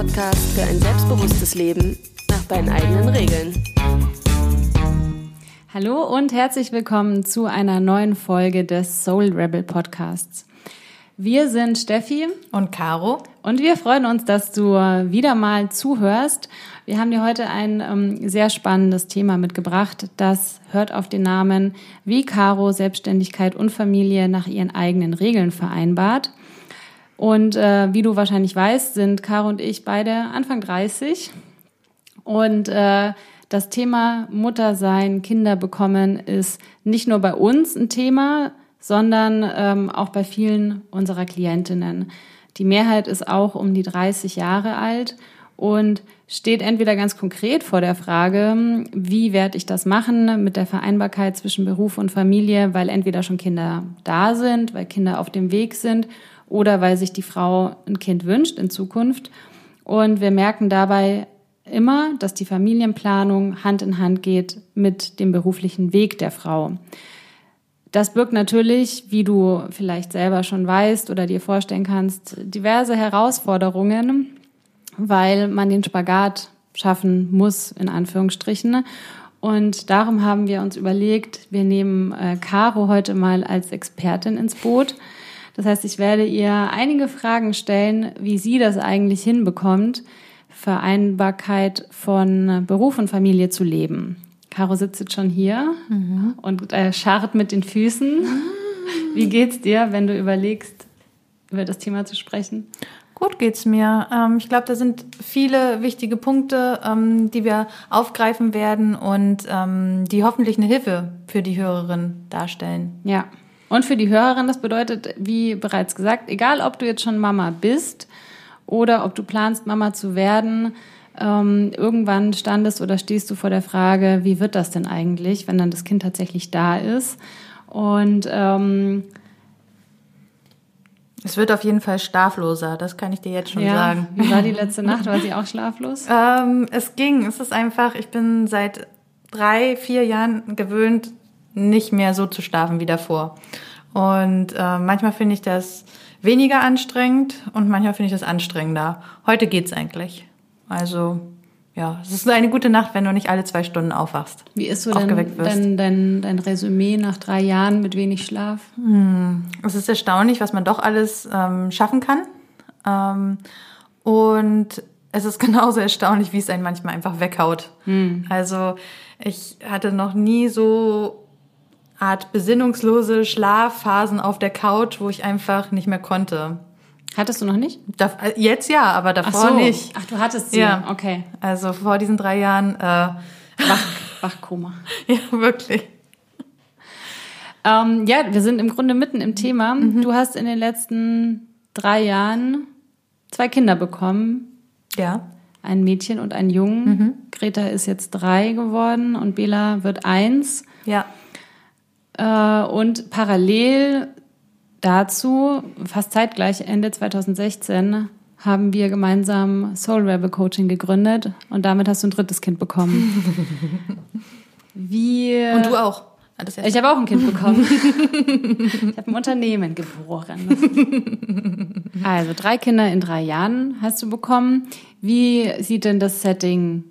Podcast für ein selbstbewusstes Leben nach deinen eigenen Regeln. Hallo und herzlich willkommen zu einer neuen Folge des Soul Rebel Podcasts. Wir sind Steffi und Caro und wir freuen uns, dass du wieder mal zuhörst. Wir haben dir heute ein ähm, sehr spannendes Thema mitgebracht. Das hört auf den Namen Wie Caro Selbstständigkeit und Familie nach ihren eigenen Regeln vereinbart. Und äh, wie du wahrscheinlich weißt, sind Caro und ich beide Anfang 30. Und äh, das Thema Muttersein, Kinder bekommen ist nicht nur bei uns ein Thema, sondern ähm, auch bei vielen unserer Klientinnen. Die Mehrheit ist auch um die 30 Jahre alt und steht entweder ganz konkret vor der Frage, wie werde ich das machen mit der Vereinbarkeit zwischen Beruf und Familie, weil entweder schon Kinder da sind, weil Kinder auf dem Weg sind oder weil sich die Frau ein Kind wünscht in Zukunft. Und wir merken dabei immer, dass die Familienplanung Hand in Hand geht mit dem beruflichen Weg der Frau. Das birgt natürlich, wie du vielleicht selber schon weißt oder dir vorstellen kannst, diverse Herausforderungen, weil man den Spagat schaffen muss, in Anführungsstrichen. Und darum haben wir uns überlegt, wir nehmen äh, Caro heute mal als Expertin ins Boot. Das heißt, ich werde ihr einige Fragen stellen, wie sie das eigentlich hinbekommt, Vereinbarkeit von Beruf und Familie zu leben. Caro sitzt jetzt schon hier mhm. und äh, scharrt mit den Füßen. Wie geht's dir, wenn du überlegst, über das Thema zu sprechen? Gut geht's mir. Ähm, ich glaube, da sind viele wichtige Punkte, ähm, die wir aufgreifen werden und ähm, die hoffentlich eine Hilfe für die Hörerin darstellen. Ja, und für die Hörerin, das bedeutet, wie bereits gesagt, egal ob du jetzt schon Mama bist oder ob du planst, Mama zu werden, ähm, irgendwann standest oder stehst du vor der Frage, wie wird das denn eigentlich, wenn dann das Kind tatsächlich da ist? Und ähm, es wird auf jeden Fall schlafloser, das kann ich dir jetzt schon ja, sagen. Wie war die letzte Nacht? War sie auch schlaflos? ähm, es ging. Es ist einfach, ich bin seit drei, vier Jahren gewöhnt, nicht mehr so zu schlafen wie davor. Und äh, manchmal finde ich das weniger anstrengend und manchmal finde ich das anstrengender. Heute geht's eigentlich. Also ja, es ist eine gute Nacht, wenn du nicht alle zwei Stunden aufwachst. Wie ist so dein, dein, dein, dein Resümee nach drei Jahren mit wenig Schlaf? Hm, es ist erstaunlich, was man doch alles ähm, schaffen kann. Ähm, und es ist genauso erstaunlich, wie es einen manchmal einfach weghaut. Hm. Also ich hatte noch nie so Art besinnungslose Schlafphasen auf der Couch, wo ich einfach nicht mehr konnte. Hattest du noch nicht? Da, jetzt ja, aber davor Ach so. nicht. Ach, du hattest sie. Ja, okay. Also vor diesen drei Jahren äh, Wach, Wachkoma. ja, wirklich. Ähm, ja, wir sind im Grunde mitten im Thema. Mhm. Du hast in den letzten drei Jahren zwei Kinder bekommen. Ja. Ein Mädchen und ein Jungen. Mhm. Greta ist jetzt drei geworden und Bela wird eins. Ja. Äh, und parallel dazu, fast zeitgleich Ende 2016, haben wir gemeinsam Soul Rebel Coaching gegründet und damit hast du ein drittes Kind bekommen. Wie und du auch. Ich habe auch ein Kind bekommen. ich habe ein Unternehmen geboren. Also drei Kinder in drei Jahren hast du bekommen. Wie sieht denn das Setting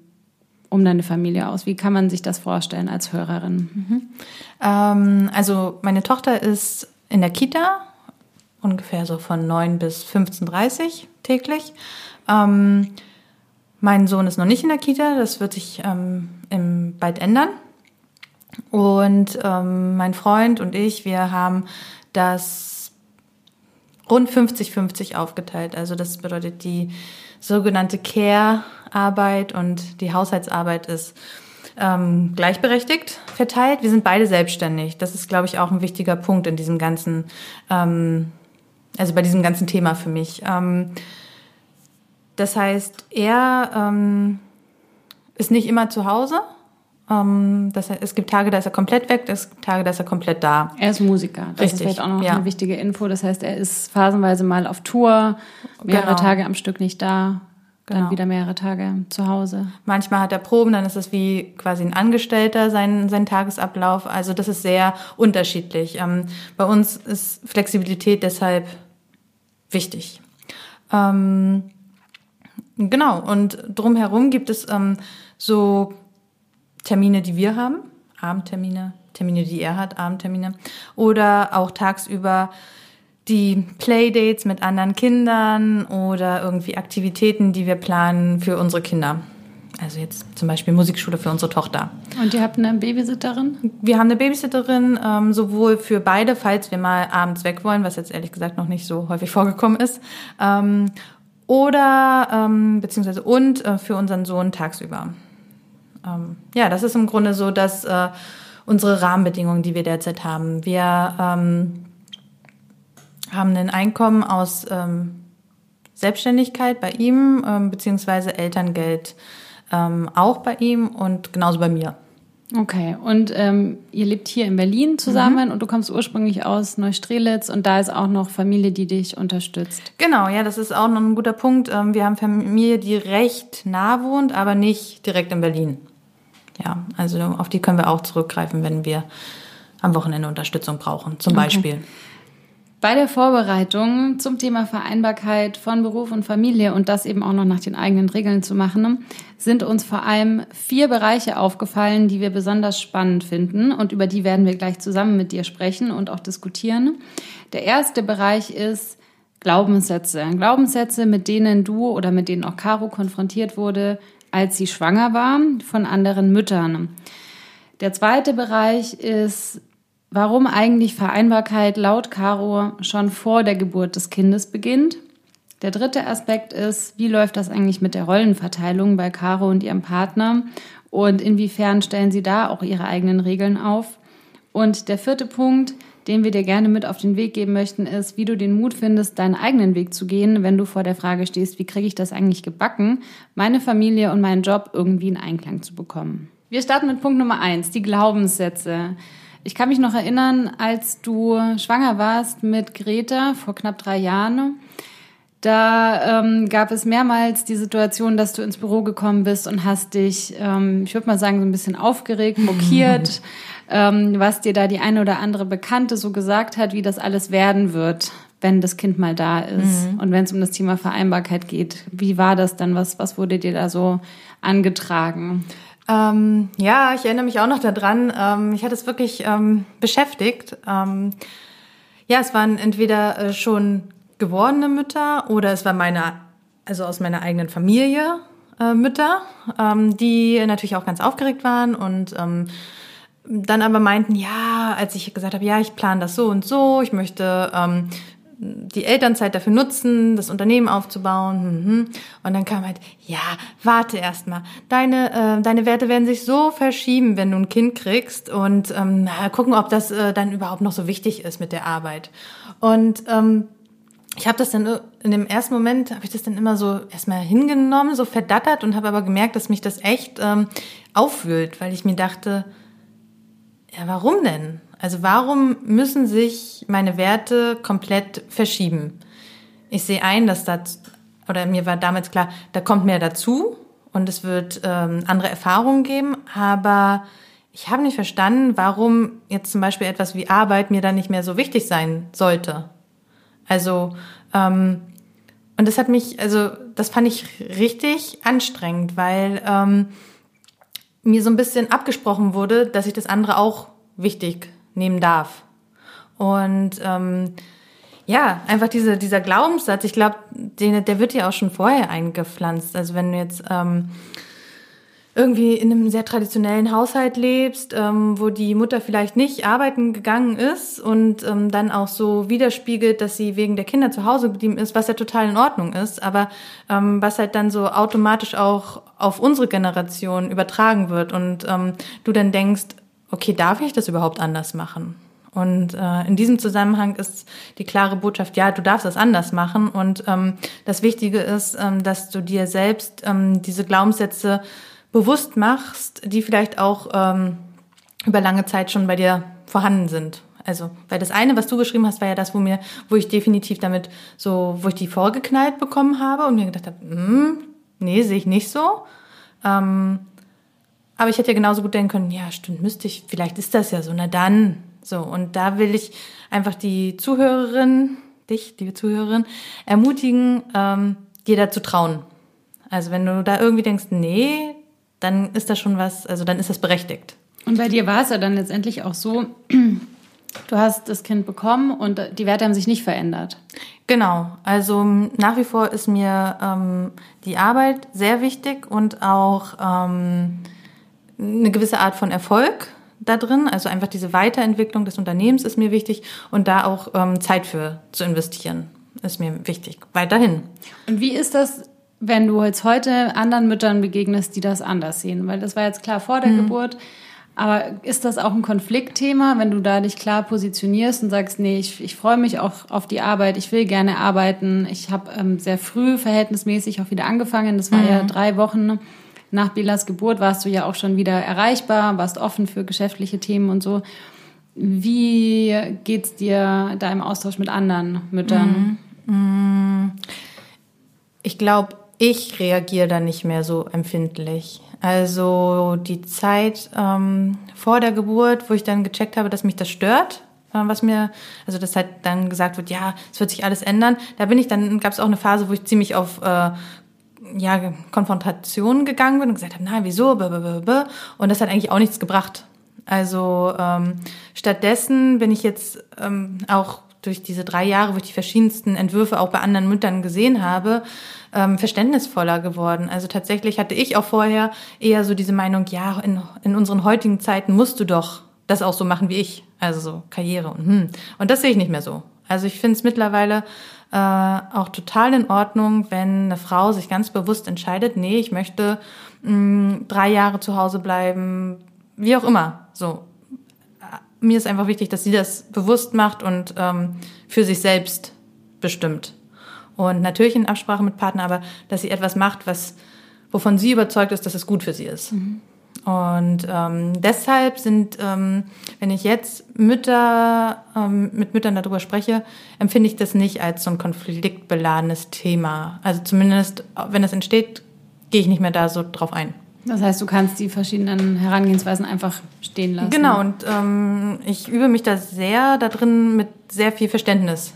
um deine Familie aus? Wie kann man sich das vorstellen als Hörerin? Mhm. Ähm, also meine Tochter ist in der Kita, ungefähr so von 9 bis 15.30 Uhr täglich. Ähm, mein Sohn ist noch nicht in der Kita, das wird sich ähm, im, bald ändern. Und ähm, mein Freund und ich, wir haben das rund 50-50 aufgeteilt. Also das bedeutet die sogenannte Care-Arbeit und die Haushaltsarbeit ist ähm, gleichberechtigt verteilt. Wir sind beide selbstständig. Das ist, glaube ich, auch ein wichtiger Punkt in diesem ganzen, ähm, also bei diesem ganzen Thema für mich. Ähm, das heißt, er ähm, ist nicht immer zu Hause. Ähm, das es gibt Tage, da ist er komplett weg, es gibt Tage, da ist er komplett da. Er ist Musiker. Das Richtig, ist vielleicht auch noch ja. eine wichtige Info. Das heißt, er ist phasenweise mal auf Tour, mehrere genau. Tage am Stück nicht da. Genau. Dann wieder mehrere Tage zu Hause. Manchmal hat er Proben, dann ist es wie quasi ein Angestellter, sein, sein Tagesablauf. Also das ist sehr unterschiedlich. Ähm, bei uns ist Flexibilität deshalb wichtig. Ähm, Genau, und drumherum gibt es ähm, so Termine, die wir haben, Abendtermine, Termine, die er hat, Abendtermine, oder auch tagsüber die Playdates mit anderen Kindern oder irgendwie Aktivitäten, die wir planen für unsere Kinder. Also jetzt zum Beispiel Musikschule für unsere Tochter. Und ihr habt eine Babysitterin? Wir haben eine Babysitterin, ähm, sowohl für beide, falls wir mal abends weg wollen, was jetzt ehrlich gesagt noch nicht so häufig vorgekommen ist, ähm, oder ähm, beziehungsweise und äh, für unseren Sohn tagsüber. Ähm, ja, das ist im Grunde so, dass äh, unsere Rahmenbedingungen, die wir derzeit haben. Wir ähm, haben ein Einkommen aus ähm, Selbstständigkeit bei ihm, ähm, beziehungsweise Elterngeld ähm, auch bei ihm und genauso bei mir. Okay, und ähm, ihr lebt hier in Berlin zusammen mhm. und du kommst ursprünglich aus Neustrelitz und da ist auch noch Familie, die dich unterstützt. Genau, ja, das ist auch noch ein guter Punkt. Ähm, wir haben Familie, die recht nah wohnt, aber nicht direkt in Berlin. Ja, also auf die können wir auch zurückgreifen, wenn wir am Wochenende Unterstützung brauchen, zum okay. Beispiel. Bei der Vorbereitung zum Thema Vereinbarkeit von Beruf und Familie und das eben auch noch nach den eigenen Regeln zu machen, sind uns vor allem vier Bereiche aufgefallen, die wir besonders spannend finden und über die werden wir gleich zusammen mit dir sprechen und auch diskutieren. Der erste Bereich ist Glaubenssätze. Glaubenssätze, mit denen du oder mit denen auch Caro konfrontiert wurde, als sie schwanger war von anderen Müttern. Der zweite Bereich ist warum eigentlich Vereinbarkeit laut Caro schon vor der Geburt des Kindes beginnt. Der dritte Aspekt ist, wie läuft das eigentlich mit der Rollenverteilung bei Caro und ihrem Partner und inwiefern stellen sie da auch ihre eigenen Regeln auf. Und der vierte Punkt, den wir dir gerne mit auf den Weg geben möchten, ist, wie du den Mut findest, deinen eigenen Weg zu gehen, wenn du vor der Frage stehst, wie kriege ich das eigentlich gebacken, meine Familie und meinen Job irgendwie in Einklang zu bekommen. Wir starten mit Punkt Nummer eins, die Glaubenssätze. Ich kann mich noch erinnern, als du schwanger warst mit Greta vor knapp drei Jahren. Da ähm, gab es mehrmals die Situation, dass du ins Büro gekommen bist und hast dich, ähm, ich würde mal sagen, so ein bisschen aufgeregt, mokiert, ähm, was dir da die eine oder andere Bekannte so gesagt hat, wie das alles werden wird, wenn das Kind mal da ist mhm. und wenn es um das Thema Vereinbarkeit geht. Wie war das dann? Was, was wurde dir da so angetragen? Ähm, ja, ich erinnere mich auch noch daran. Ähm, ich hatte es wirklich ähm, beschäftigt. Ähm, ja, es waren entweder äh, schon gewordene Mütter oder es war meine, also aus meiner eigenen Familie äh, Mütter, ähm, die natürlich auch ganz aufgeregt waren und ähm, dann aber meinten, ja, als ich gesagt habe, ja, ich plane das so und so, ich möchte ähm, die Elternzeit dafür nutzen, das Unternehmen aufzubauen. Mhm. Und dann kam halt, ja, warte erst mal. Deine, äh, deine Werte werden sich so verschieben, wenn du ein Kind kriegst und ähm, gucken, ob das äh, dann überhaupt noch so wichtig ist mit der Arbeit. Und ähm, ich habe das dann äh, in dem ersten Moment habe ich das dann immer so erstmal hingenommen, so verdattert und habe aber gemerkt, dass mich das echt ähm, aufwühlt, weil ich mir dachte, ja, warum denn? Also warum müssen sich meine Werte komplett verschieben? Ich sehe ein, dass das, oder mir war damals klar, da kommt mehr dazu und es wird ähm, andere Erfahrungen geben, aber ich habe nicht verstanden, warum jetzt zum Beispiel etwas wie Arbeit mir dann nicht mehr so wichtig sein sollte. Also, ähm, und das hat mich, also das fand ich richtig anstrengend, weil ähm, mir so ein bisschen abgesprochen wurde, dass ich das andere auch wichtig nehmen darf. Und ähm, ja, einfach diese, dieser Glaubenssatz, ich glaube, der wird ja auch schon vorher eingepflanzt. Also wenn du jetzt ähm, irgendwie in einem sehr traditionellen Haushalt lebst, ähm, wo die Mutter vielleicht nicht arbeiten gegangen ist und ähm, dann auch so widerspiegelt, dass sie wegen der Kinder zu Hause geblieben ist, was ja total in Ordnung ist, aber ähm, was halt dann so automatisch auch auf unsere Generation übertragen wird und ähm, du dann denkst, okay, darf ich das überhaupt anders machen? Und äh, in diesem Zusammenhang ist die klare Botschaft, ja, du darfst das anders machen. Und ähm, das Wichtige ist, ähm, dass du dir selbst ähm, diese Glaubenssätze bewusst machst, die vielleicht auch ähm, über lange Zeit schon bei dir vorhanden sind. Also, weil das eine, was du beschrieben hast, war ja das, wo mir, wo ich definitiv damit so, wo ich die vorgeknallt bekommen habe und mir gedacht habe, hm, nee, sehe ich nicht so. Ähm, aber ich hätte ja genauso gut denken können, ja, stimmt, müsste ich, vielleicht ist das ja so, na dann. So, und da will ich einfach die Zuhörerin, dich, liebe Zuhörerin, ermutigen, ähm, dir da zu trauen. Also wenn du da irgendwie denkst, nee, dann ist das schon was, also dann ist das berechtigt. Und bei dir war es ja dann letztendlich auch so, du hast das Kind bekommen und die Werte haben sich nicht verändert. Genau, also nach wie vor ist mir ähm, die Arbeit sehr wichtig und auch ähm, eine gewisse Art von Erfolg da drin. Also einfach diese Weiterentwicklung des Unternehmens ist mir wichtig und da auch ähm, Zeit für zu investieren ist mir wichtig. Weiterhin. Und wie ist das, wenn du jetzt heute anderen Müttern begegnest, die das anders sehen? Weil das war jetzt klar vor der mhm. Geburt. Aber ist das auch ein Konfliktthema, wenn du da dich klar positionierst und sagst, nee, ich, ich freue mich auch auf die Arbeit, ich will gerne arbeiten. Ich habe ähm, sehr früh verhältnismäßig auch wieder angefangen. Das war mhm. ja drei Wochen nach Belas Geburt, warst du ja auch schon wieder erreichbar, warst offen für geschäftliche Themen und so. Wie geht's dir da im Austausch mit anderen Müttern? Mhm. mhm. Ich glaube, ich reagiere da nicht mehr so empfindlich. Also die Zeit ähm, vor der Geburt, wo ich dann gecheckt habe, dass mich das stört, äh, was mir, also das halt dann gesagt wird, ja, es wird sich alles ändern. Da bin ich dann, gab es auch eine Phase, wo ich ziemlich auf äh, ja, Konfrontation gegangen bin und gesagt habe, nein, wieso? Und das hat eigentlich auch nichts gebracht. Also ähm, stattdessen bin ich jetzt ähm, auch durch diese drei Jahre, wo ich die verschiedensten Entwürfe auch bei anderen Müttern gesehen habe, ähm, verständnisvoller geworden. Also tatsächlich hatte ich auch vorher eher so diese Meinung, ja, in, in unseren heutigen Zeiten musst du doch das auch so machen wie ich. Also so Karriere und hm. Und das sehe ich nicht mehr so. Also ich finde es mittlerweile äh, auch total in Ordnung, wenn eine Frau sich ganz bewusst entscheidet, nee, ich möchte mh, mm, drei Jahre zu Hause bleiben, wie auch immer. So, mir ist einfach wichtig, dass sie das bewusst macht und ähm, für sich selbst bestimmt. Und natürlich in Absprache mit Partner, aber dass sie etwas macht, was, wovon sie überzeugt ist, dass es gut für sie ist. Mhm. Und ähm, deshalb sind, ähm, wenn ich jetzt Mütter ähm, mit Müttern darüber spreche, empfinde ich das nicht als so ein konfliktbeladenes Thema. Also zumindest, wenn es entsteht, gehe ich nicht mehr da so drauf ein. Das heißt, du kannst die verschiedenen Herangehensweisen einfach stehen lassen. Genau, und ähm, ich übe mich da sehr da drin mit sehr viel Verständnis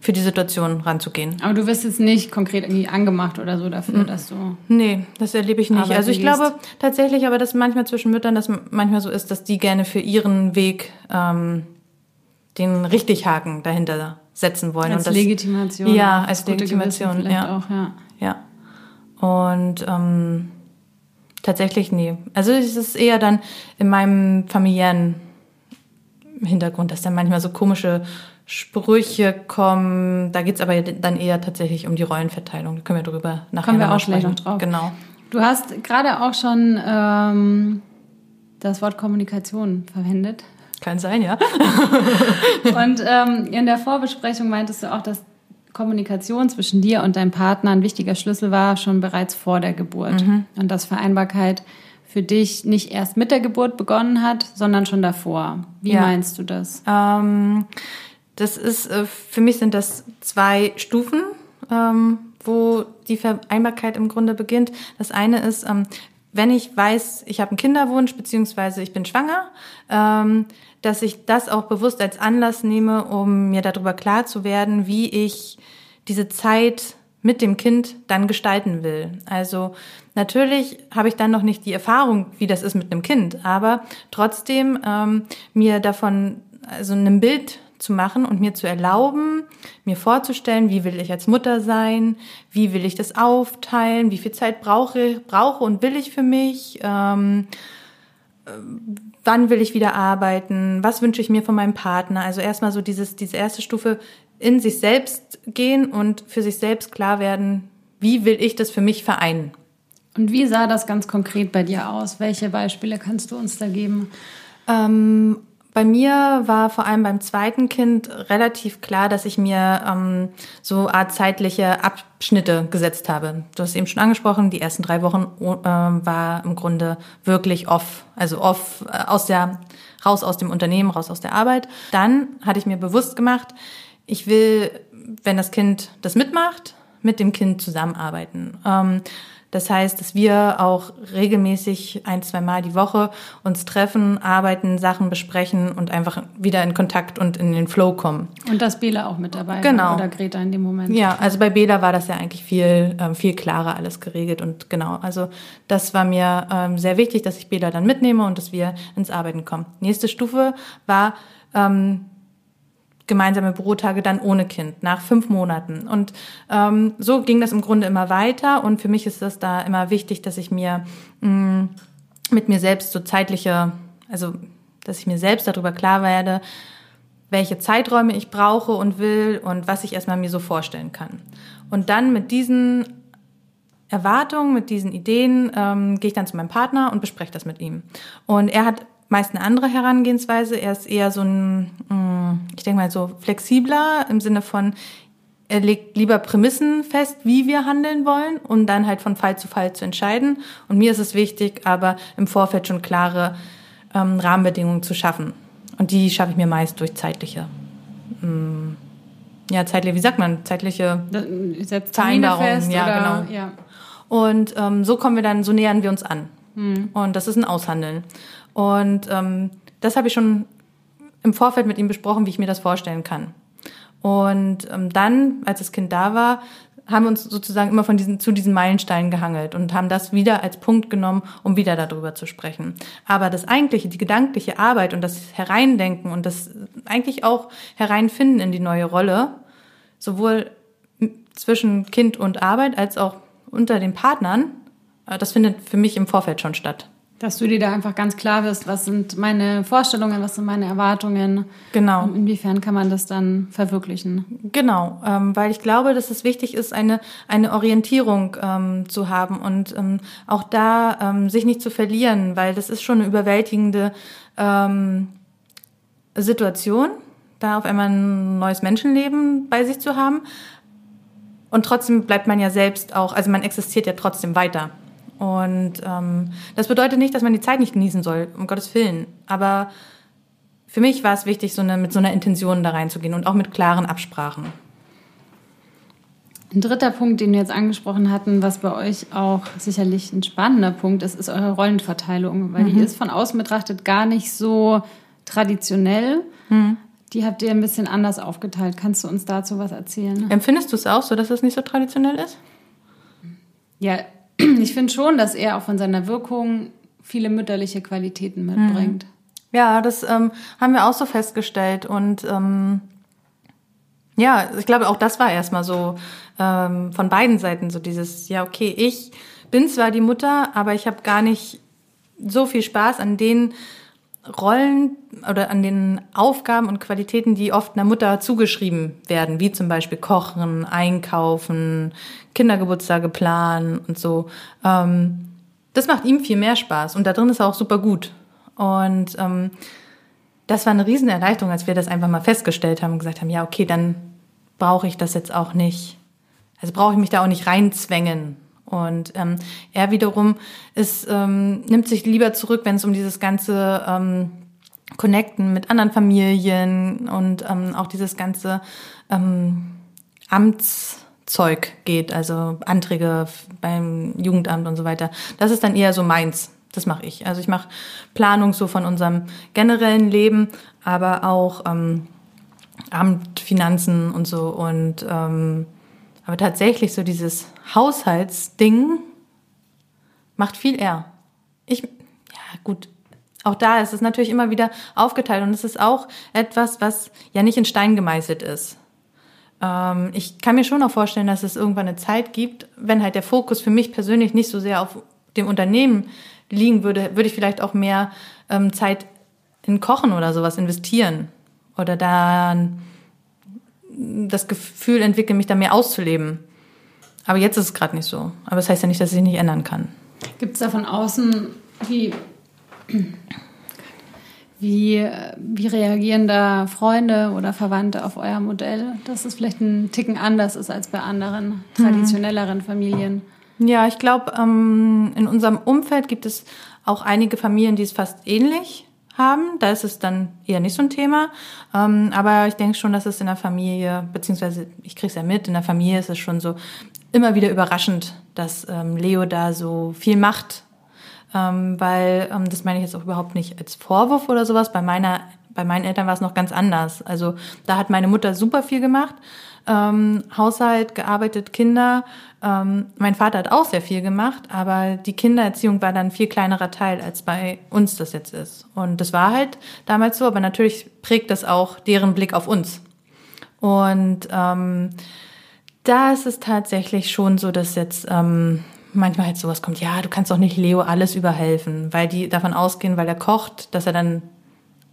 für die Situation ranzugehen. Aber du wirst jetzt nicht konkret irgendwie angemacht oder so dafür, mhm. dass du. Nee, das erlebe ich nicht. Also ich glaube tatsächlich aber, dass manchmal zwischen Müttern das manchmal so ist, dass die gerne für ihren Weg ähm, den Richtighaken dahinter setzen wollen. Als und das, Legitimation. Ja, als Legitimation. Ja. Auch, ja. ja. Und ähm, Tatsächlich nie. Also es ist eher dann in meinem familiären Hintergrund, dass dann manchmal so komische Sprüche kommen. Da geht's aber dann eher tatsächlich um die Rollenverteilung. Da können wir drüber nachher Kommen wir auch gleich noch drauf. Genau. Du hast gerade auch schon ähm, das Wort Kommunikation verwendet. Kann sein, ja. Und ähm, in der Vorbesprechung meintest du auch, dass Kommunikation zwischen dir und deinem Partner ein wichtiger Schlüssel war, schon bereits vor der Geburt. Mhm. Und dass Vereinbarkeit für dich nicht erst mit der Geburt begonnen hat, sondern schon davor. Wie ja. meinst du das? Ähm, das ist, äh, für mich sind das zwei Stufen, ähm, wo die Vereinbarkeit im Grunde beginnt. Das eine ist, ähm, wenn ich weiß, ich habe einen Kinderwunsch, beziehungsweise ich bin schwanger, ähm, dass ich das auch bewusst als Anlass nehme, um mir darüber klar zu werden, wie ich diese Zeit mit dem Kind dann gestalten will. Also natürlich habe ich dann noch nicht die Erfahrung, wie das ist mit einem Kind, aber trotzdem ähm, mir davon also ein Bild zu machen und mir zu erlauben, mir vorzustellen, wie will ich als Mutter sein, wie will ich das aufteilen, wie viel Zeit brauche, brauche und will ich für mich, ähm, wann will ich wieder arbeiten, was wünsche ich mir von meinem Partner. Also erstmal so dieses, diese erste Stufe in sich selbst gehen und für sich selbst klar werden, wie will ich das für mich vereinen. Und wie sah das ganz konkret bei dir aus? Welche Beispiele kannst du uns da geben? Ähm, bei mir war vor allem beim zweiten Kind relativ klar, dass ich mir ähm, so Art zeitliche Abschnitte gesetzt habe. Du hast eben schon angesprochen, die ersten drei Wochen äh, war im Grunde wirklich off, also off äh, aus der raus aus dem Unternehmen, raus aus der Arbeit. Dann hatte ich mir bewusst gemacht, ich will, wenn das Kind das mitmacht, mit dem Kind zusammenarbeiten. Ähm, das heißt, dass wir auch regelmäßig ein, zwei Mal die Woche uns treffen, arbeiten, Sachen besprechen und einfach wieder in Kontakt und in den Flow kommen. Und dass Bela auch mit dabei genau. oder Greta in dem Moment. Ja, also bei Bela war das ja eigentlich viel, ähm, viel klarer alles geregelt und genau. Also das war mir ähm, sehr wichtig, dass ich Bela dann mitnehme und dass wir ins Arbeiten kommen. Nächste Stufe war, ähm, gemeinsame Bürotage dann ohne Kind, nach fünf Monaten. Und ähm, so ging das im Grunde immer weiter. Und für mich ist das da immer wichtig, dass ich mir mh, mm, mit mir selbst so zeitliche, also dass ich mir selbst darüber klar werde, welche Zeiträume ich brauche und will und was ich erstmal mir so vorstellen kann. Und dann mit diesen Erwartungen, mit diesen Ideen ähm, gehe ich dann zu meinem Partner und bespreche das mit ihm. Und er hat meist eine andere Herangehensweise. Er ist eher so ein, mm, ich denke mal so flexibler im Sinne von, er legt lieber Prämissen fest, wie wir handeln wollen und dann halt von Fall zu Fall zu entscheiden. Und mir ist es wichtig, aber im Vorfeld schon klare ähm, Rahmenbedingungen zu schaffen. Und die schaffe ich mir meist durch zeitliche, ähm, ja, zeitliche, wie sagt man, zeitliche Vereinbarungen. Ja, oder, genau. Ja. Und ähm, so kommen wir dann, so nähern wir uns an. Hm. Und das ist ein Aushandeln. Und ähm, das habe ich schon im Vorfeld mit ihm besprochen, wie ich mir das vorstellen kann. Und ähm, dann, als das Kind da war, haben wir uns sozusagen immer von diesen, zu diesen Meilensteinen gehangelt und haben das wieder als Punkt genommen, um wieder darüber zu sprechen. Aber das eigentliche, die gedankliche Arbeit und das Hereindenken und das eigentlich auch Hereinfinden in die neue Rolle, sowohl zwischen Kind und Arbeit als auch unter den Partnern, äh, das findet für mich im Vorfeld schon statt. Dass du dir da einfach ganz klar bist, was sind meine Vorstellungen, was sind meine Erwartungen. Genau. Und inwiefern kann man das dann verwirklichen? Genau, ähm, weil ich glaube, dass es wichtig ist, eine, eine Orientierung ähm, zu haben und ähm, auch da ähm, sich nicht zu verlieren, weil das ist schon eine überwältigende ähm, Situation, da auf einmal ein neues Menschenleben bei sich zu haben. Und trotzdem bleibt man ja selbst auch, also man existiert ja trotzdem weiter. Und ähm, das bedeutet nicht, dass man die Zeit nicht genießen soll, um Gottes Willen. Aber für mich war es wichtig, so eine, mit so einer Intention da reinzugehen und auch mit klaren Absprachen. Ein dritter Punkt, den wir jetzt angesprochen hatten, was bei euch auch sicherlich ein spannender Punkt ist, ist eure Rollenverteilung, weil mhm. die ist von außen betrachtet gar nicht so traditionell. Mhm. Die habt ihr ein bisschen anders aufgeteilt. Kannst du uns dazu was erzählen? Empfindest du es auch so, dass es nicht so traditionell ist? Ja, ich finde schon, dass er auch von seiner Wirkung viele mütterliche Qualitäten mitbringt. Mhm. Ja, das ähm, haben wir auch so festgestellt. Und ähm, ja, ich glaube, auch das war erstmal so ähm, von beiden Seiten so dieses, ja, okay, ich bin zwar die Mutter, aber ich habe gar nicht so viel Spaß an den Rollen oder an den Aufgaben und Qualitäten, die oft einer Mutter zugeschrieben werden, wie zum Beispiel Kochen, Einkaufen, Kindergeburtstage planen und so. Ähm, das macht ihm viel mehr Spaß und da drin ist er auch super gut. Und ähm, das war eine riesen Erleichterung, als wir das einfach mal festgestellt haben und gesagt haben, ja, okay, dann brauche ich das jetzt auch nicht. Also brauche ich mich da auch nicht reinzwängen. Und ähm, er wiederum ist, ähm, nimmt sich lieber zurück, wenn es um dieses ganze ähm, Connecten mit anderen Familien und ähm, auch dieses ganze ähm, Amtszeug geht, also Anträge beim Jugendamt und so weiter. Das ist dann eher so meins. Das mache ich. Also ich mache Planung so von unserem generellen Leben, aber auch ähm, Amt, Finanzen und so und ähm, aber tatsächlich so dieses Haushaltsding macht viel eher. Ich, ja gut, auch da ist es natürlich immer wieder aufgeteilt und es ist auch etwas, was ja nicht in Stein gemeißelt ist. Ähm, ich kann mir schon auch vorstellen, dass es irgendwann eine Zeit gibt, wenn halt der Fokus für mich persönlich nicht so sehr auf dem Unternehmen liegen würde, würde ich vielleicht auch mehr ähm, Zeit in Kochen oder sowas investieren oder dann das Gefühl entwickle, mich da mehr auszuleben. Aber jetzt ist es gerade nicht so. Aber das heißt ja nicht, dass ich nicht ändern kann. Gibt es da von außen, wie, wie, wie reagieren da Freunde oder Verwandte auf euer Modell, dass es vielleicht ein Ticken anders ist als bei anderen traditionelleren Familien? Ja, ich glaube, ähm, in unserem Umfeld gibt es auch einige Familien, die es fast ähnlich haben. Da ist es dann eher nicht so ein Thema. Ähm, aber ich denke schon, dass es in der Familie, beziehungsweise ich kriege es ja mit, in der Familie ist es schon so immer wieder überraschend, dass ähm, Leo da so viel macht. Ähm, weil, ähm, das meine ich jetzt auch überhaupt nicht als Vorwurf oder sowas. Bei meiner, bei meinen Eltern war es noch ganz anders. Also da hat meine Mutter super viel gemacht ähm, Haushalt gearbeitet, Kinder. Ähm, mein Vater hat auch sehr viel gemacht, aber die Kindererziehung war dann ein viel kleinerer Teil, als bei uns das jetzt ist. Und das war halt damals so, aber natürlich prägt das auch deren Blick auf uns. Und ähm, da ist es tatsächlich schon so, dass jetzt ähm, manchmal halt sowas kommt, ja, du kannst doch nicht Leo alles überhelfen, weil die davon ausgehen, weil er kocht, dass er dann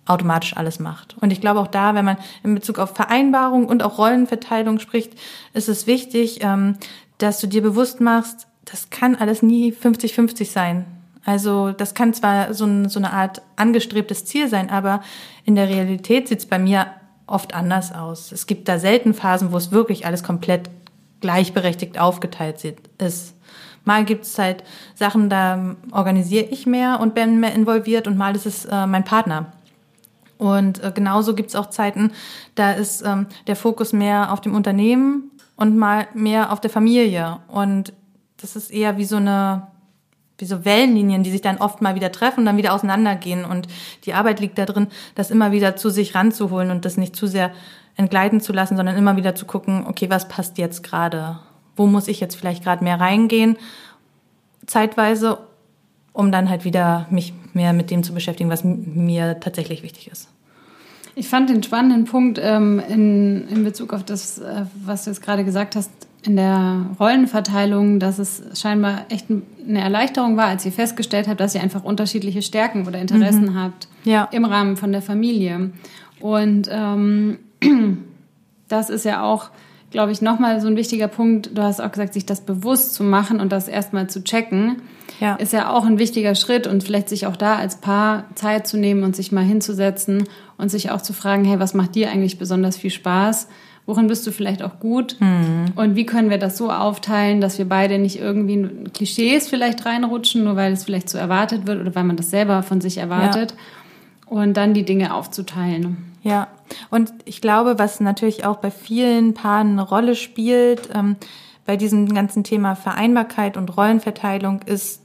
automatisch alles macht. Und ich glaube auch da, wenn man in Bezug auf Vereinbarung und auch Rollenverteilung spricht, ist es wichtig, ähm, dass du dir bewusst machst, das kann alles nie 50-50 sein. Also das kann zwar so, eine Art angestrebtes Ziel sein, aber in der Realität sieht es bei mir oft anders aus. Es gibt da selten Phasen, wo es wirklich alles komplett gleichberechtigt aufgeteilt ist. Mal gibt es halt Sachen, da organisiere ich mehr und bin mehr involviert und mal ist es äh, mein Partner. Und äh, genauso gibt es auch Zeiten, da ist ähm, der Fokus mehr auf dem Unternehmen und mal mehr auf der Familie. Und das ist eher wie so eine wie so Wellenlinien, die sich dann oft mal wieder treffen und dann wieder auseinandergehen. Und die Arbeit liegt da drin, das immer wieder zu sich ranzuholen und das nicht zu sehr entgleiten zu lassen, sondern immer wieder zu gucken, okay, was passt jetzt gerade? Wo muss ich jetzt vielleicht gerade mehr reingehen? Zeitweise um dann halt wieder mich mehr mit dem zu beschäftigen, was mir tatsächlich wichtig ist. Ich fand den spannenden Punkt ähm, in, in Bezug auf das, äh, was du jetzt gerade gesagt hast, in der Rollenverteilung, dass es scheinbar echt eine Erleichterung war, als ihr festgestellt habt, dass ihr einfach unterschiedliche Stärken oder Interessen mhm. habt ja. im Rahmen von der Familie. Und ähm, das ist ja auch, glaube ich, nochmal so ein wichtiger Punkt. Du hast auch gesagt, sich das bewusst zu machen und das erstmal zu checken ja. ist ja auch ein wichtiger Schritt und vielleicht sich auch da als Paar Zeit zu nehmen und sich mal hinzusetzen und sich auch zu fragen, hey, was macht dir eigentlich besonders viel Spaß? Worin bist du vielleicht auch gut? Mhm. Und wie können wir das so aufteilen, dass wir beide nicht irgendwie in Klischees vielleicht reinrutschen, nur weil es vielleicht so erwartet wird oder weil man das selber von sich erwartet? Ja. Und dann die Dinge aufzuteilen. Ja, und ich glaube, was natürlich auch bei vielen Paaren eine Rolle spielt, ähm, bei diesem ganzen Thema Vereinbarkeit und Rollenverteilung ist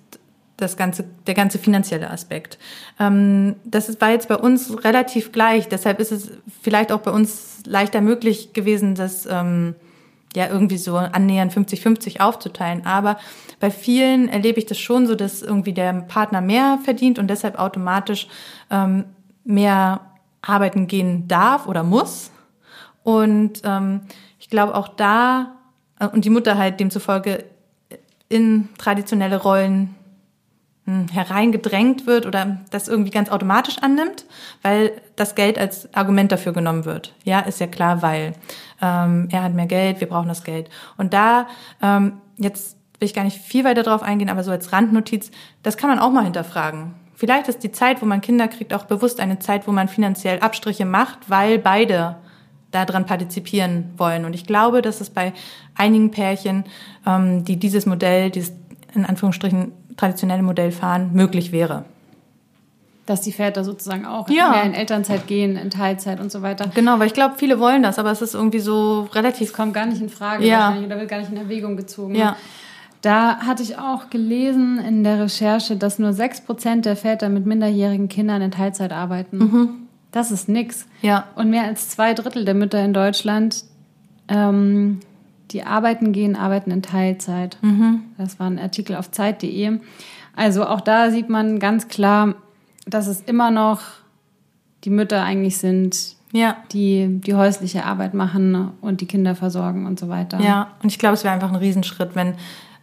das ganze, der ganze finanzielle Aspekt. Ähm, das war jetzt bei uns relativ gleich. Deshalb ist es vielleicht auch bei uns leichter möglich gewesen, das ähm, ja irgendwie so annähernd 50-50 aufzuteilen. Aber bei vielen erlebe ich das schon so, dass irgendwie der Partner mehr verdient und deshalb automatisch ähm, mehr arbeiten gehen darf oder muss. Und ähm, ich glaube auch da, äh, und die Mutter halt demzufolge in traditionelle Rollen hm, hereingedrängt wird oder das irgendwie ganz automatisch annimmt, weil das Geld als Argument dafür genommen wird. Ja, ist ja klar, weil ähm, er hat mehr Geld, wir brauchen das Geld. Und da, ähm, jetzt will ich gar nicht viel weiter drauf eingehen, aber so als Randnotiz, das kann man auch mal hinterfragen. Vielleicht ist die Zeit, wo man Kinder kriegt, auch bewusst eine Zeit, wo man finanziell Abstriche macht, weil beide daran partizipieren wollen. Und ich glaube, dass es bei einigen Pärchen, ähm, die dieses Modell, dieses in Anführungsstrichen traditionelle Modell fahren, möglich wäre. Dass die Väter sozusagen auch ja. mehr in Elternzeit gehen, in Teilzeit und so weiter. Genau, weil ich glaube, viele wollen das, aber es ist irgendwie so relativ. Es kommt gar nicht in Frage ja. oder wird gar nicht in Erwägung gezogen. Ja. Da hatte ich auch gelesen in der Recherche, dass nur 6% der Väter mit minderjährigen Kindern in Teilzeit arbeiten. Mhm. Das ist nix. Ja. Und mehr als zwei Drittel der Mütter in Deutschland ähm, die arbeiten gehen, arbeiten in Teilzeit. Mhm. Das war ein Artikel auf Zeit.de. Also auch da sieht man ganz klar, dass es immer noch die Mütter eigentlich sind, ja. die die häusliche Arbeit machen und die Kinder versorgen und so weiter. Ja, und ich glaube, es wäre einfach ein Riesenschritt, wenn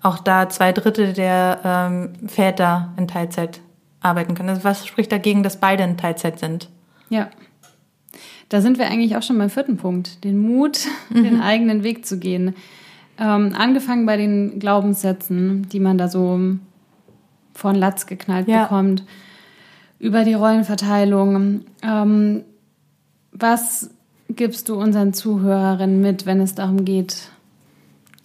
auch da zwei Drittel der ähm, Väter in Teilzeit arbeiten können. Also was spricht dagegen, dass beide in Teilzeit sind? Ja. Da sind wir eigentlich auch schon beim vierten Punkt, den Mut, mhm. den eigenen Weg zu gehen. Ähm, angefangen bei den Glaubenssätzen, die man da so von Latz geknallt ja. bekommt, über die Rollenverteilung. Ähm, was gibst du unseren Zuhörerinnen mit, wenn es darum geht,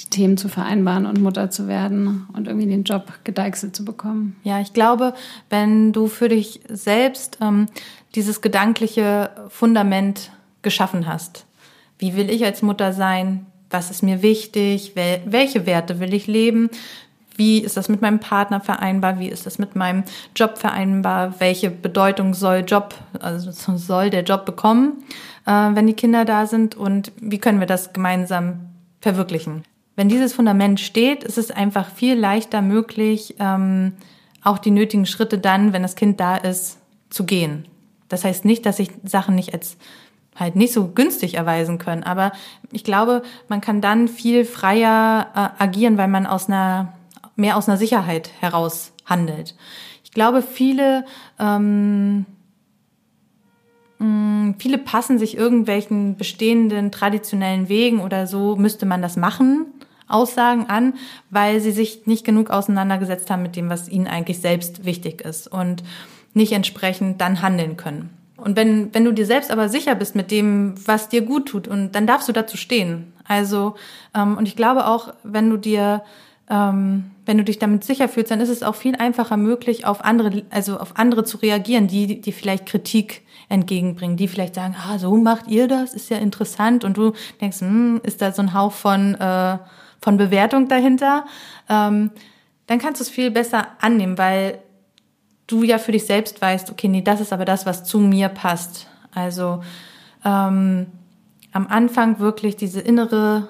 die Themen zu vereinbaren und Mutter zu werden und irgendwie den Job gedeichselt zu bekommen. Ja, ich glaube, wenn du für dich selbst ähm, dieses gedankliche Fundament geschaffen hast, wie will ich als Mutter sein? Was ist mir wichtig? Wel welche Werte will ich leben? Wie ist das mit meinem Partner vereinbar? Wie ist das mit meinem Job vereinbar? Welche Bedeutung soll Job, also soll der Job bekommen, äh, wenn die Kinder da sind? Und wie können wir das gemeinsam verwirklichen? Wenn dieses Fundament steht, ist es einfach viel leichter möglich, ähm, auch die nötigen Schritte dann, wenn das Kind da ist, zu gehen. Das heißt nicht, dass sich Sachen nicht als halt nicht so günstig erweisen können, aber ich glaube, man kann dann viel freier äh, agieren, weil man aus einer mehr aus einer Sicherheit heraus handelt. Ich glaube, viele ähm, mh, viele passen sich irgendwelchen bestehenden traditionellen Wegen oder so müsste man das machen Aussagen an, weil sie sich nicht genug auseinandergesetzt haben mit dem, was ihnen eigentlich selbst wichtig ist und nicht entsprechend dann handeln können. Und wenn, wenn du dir selbst aber sicher bist mit dem, was dir gut tut, und dann darfst du dazu stehen. Also, ähm, und ich glaube auch, wenn du dir, ähm, wenn du dich damit sicher fühlst, dann ist es auch viel einfacher möglich, auf andere, also auf andere zu reagieren, die, die vielleicht Kritik entgegenbringen, die vielleicht sagen, ah, so macht ihr das, ist ja interessant, und du denkst, hm, ist da so ein Hauch von äh, von Bewertung dahinter, ähm, dann kannst du es viel besser annehmen, weil du ja für dich selbst weißt, okay, nee, das ist aber das, was zu mir passt. Also ähm, am Anfang wirklich diese innere,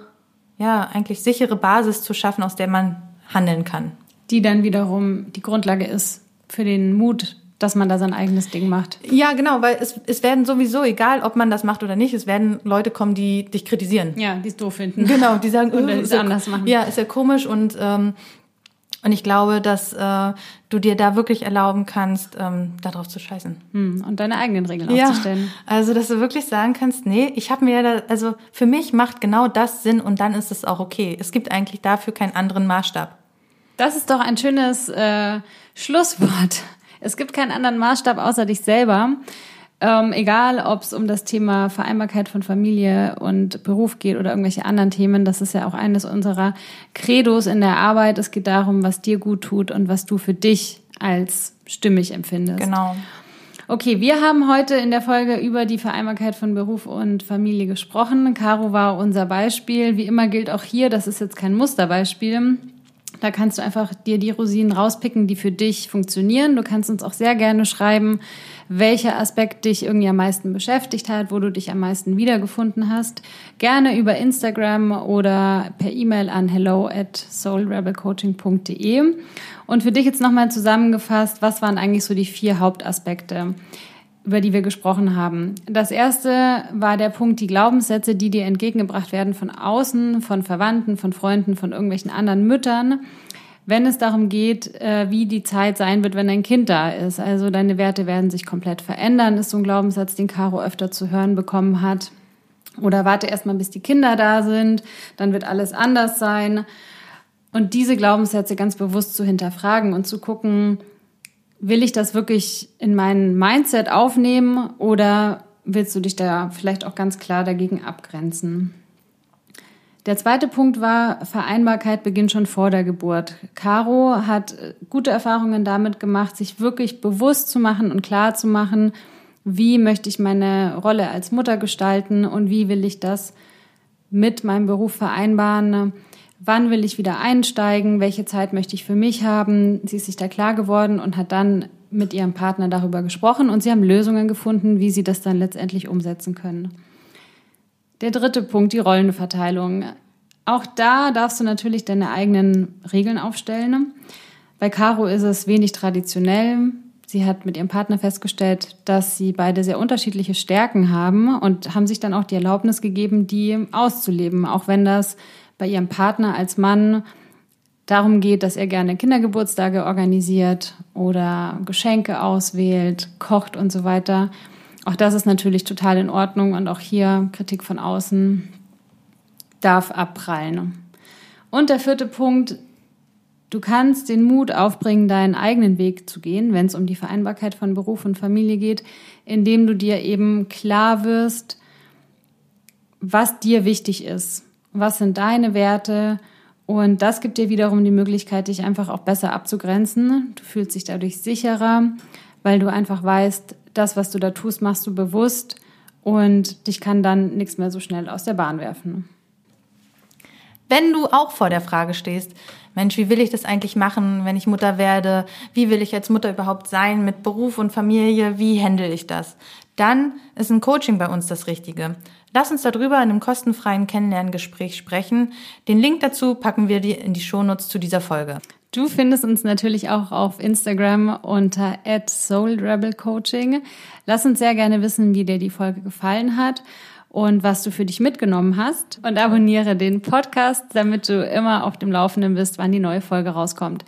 ja, eigentlich sichere Basis zu schaffen, aus der man handeln kann. Die dann wiederum die Grundlage ist für den Mut, dass man da sein eigenes Ding macht. Ja, genau, weil es, es werden sowieso, egal ob man das macht oder nicht, es werden Leute kommen, die dich kritisieren. Ja, die es doof finden. Genau, die sagen, oder äh, die es anders machen. Ja, ist ja komisch und ähm, und ich glaube, dass äh, du dir da wirklich erlauben kannst, ähm, darauf zu scheißen. Hm, und deine eigenen Regeln ja, aufzustellen. Also, dass du wirklich sagen kannst, nee, ich habe mir ja da, also für mich macht genau das Sinn und dann ist es auch okay. Es gibt eigentlich dafür keinen anderen Maßstab. Das ist doch ein schönes äh, Schlusswort. Es gibt keinen anderen Maßstab außer dich selber. Ähm, egal, ob es um das Thema Vereinbarkeit von Familie und Beruf geht oder irgendwelche anderen Themen, das ist ja auch eines unserer Credos in der Arbeit. Es geht darum, was dir gut tut und was du für dich als stimmig empfindest. Genau. Okay, wir haben heute in der Folge über die Vereinbarkeit von Beruf und Familie gesprochen. Caro war unser Beispiel. Wie immer gilt auch hier, das ist jetzt kein Musterbeispiel. Da kannst du einfach dir die Rosinen rauspicken, die für dich funktionieren. Du kannst uns auch sehr gerne schreiben, welcher Aspekt dich irgendwie am meisten beschäftigt hat, wo du dich am meisten wiedergefunden hast. Gerne über Instagram oder per E-Mail an hello at soulrebelcoaching.de. Und für dich jetzt nochmal zusammengefasst, was waren eigentlich so die vier Hauptaspekte? Über die wir gesprochen haben. Das erste war der Punkt, die Glaubenssätze, die dir entgegengebracht werden von außen, von Verwandten, von Freunden, von irgendwelchen anderen Müttern, wenn es darum geht, äh, wie die Zeit sein wird, wenn dein Kind da ist. Also deine Werte werden sich komplett verändern, ist so ein Glaubenssatz, den Caro öfter zu hören bekommen hat. Oder warte erstmal, bis die Kinder da sind, dann wird alles anders sein. Und diese Glaubenssätze ganz bewusst zu hinterfragen und zu gucken, will ich das wirklich in mein Mindset aufnehmen oder willst du dich da vielleicht auch ganz klar dagegen abgrenzen? Der zweite Punkt war, Vereinbarkeit beginnt schon vor der Geburt. Caro hat gute Erfahrungen damit gemacht, sich wirklich bewusst zu machen und klar zu machen, wie möchte ich meine Rolle als Mutter gestalten und wie will ich das mit meinem Beruf vereinbaren wann will ich wieder einsteigen, welche Zeit möchte ich für mich haben. Sie ist sich da klar geworden und hat dann mit ihrem Partner darüber gesprochen und sie haben Lösungen gefunden, wie sie das dann letztendlich umsetzen können. Der dritte Punkt, die Rollenverteilung. Auch da darfst du natürlich deine eigenen Regeln aufstellen. Bei Caro ist es wenig traditionell. Sie hat mit ihrem Partner festgestellt, dass sie beide sehr unterschiedliche Stärken haben und haben sich dann auch die Erlaubnis gegeben, die auszuleben, auch wenn das bei ihrem Partner als Mann darum geht, dass er gerne Kindergeburtstage organisiert oder Geschenke auswählt, kocht und so weiter. Auch das ist natürlich total in Ordnung und auch hier Kritik von außen darf abprallen. Und der vierte Punkt, du kannst den Mut aufbringen, deinen eigenen Weg zu gehen, wenn es um die Vereinbarkeit von Beruf und Familie geht, indem du dir eben klar wirst, was dir wichtig ist was sind deine Werte Und das gibt dir wiederum die Möglichkeit, dich einfach auch besser abzugrenzen. Du fühlst dich dadurch sicherer, weil du einfach weißt, das, was du da tust, machst du bewusst und dich kann dann nichts mehr so schnell aus der Bahn werfen. Wenn du auch vor der Frage stehst, Mensch, wie will ich das eigentlich machen, wenn ich Mutter werde? Wie will ich als Mutter überhaupt sein mit Beruf und Familie? Wie handle ich das? Dann ist ein Coaching bei uns das Richtige. Lass uns darüber in einem kostenfreien Kennenlerngespräch sprechen. Den Link dazu packen wir dir in die Shownotes zu dieser Folge. Du findest uns natürlich auch auf Instagram unter @soulrebelcoaching. Lass uns sehr gerne wissen, wie dir die Folge gefallen hat und was du für dich mitgenommen hast. Und abonniere den Podcast, damit du immer auf dem Laufenden bist, wann die neue Folge rauskommt.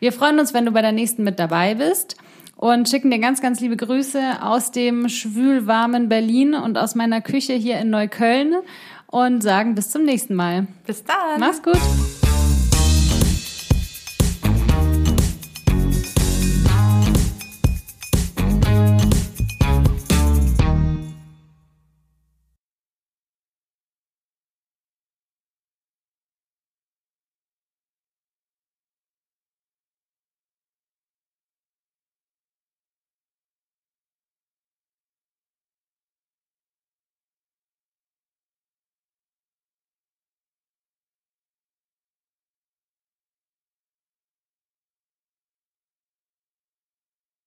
Wir freuen uns, wenn du bei der nächsten mit dabei bist und schicken dir ganz, ganz liebe Grüße aus dem schwülwarmen Berlin und aus meiner Küche hier in Neukölln und sagen bis zum nächsten Mal. Bis dann. Mach's gut.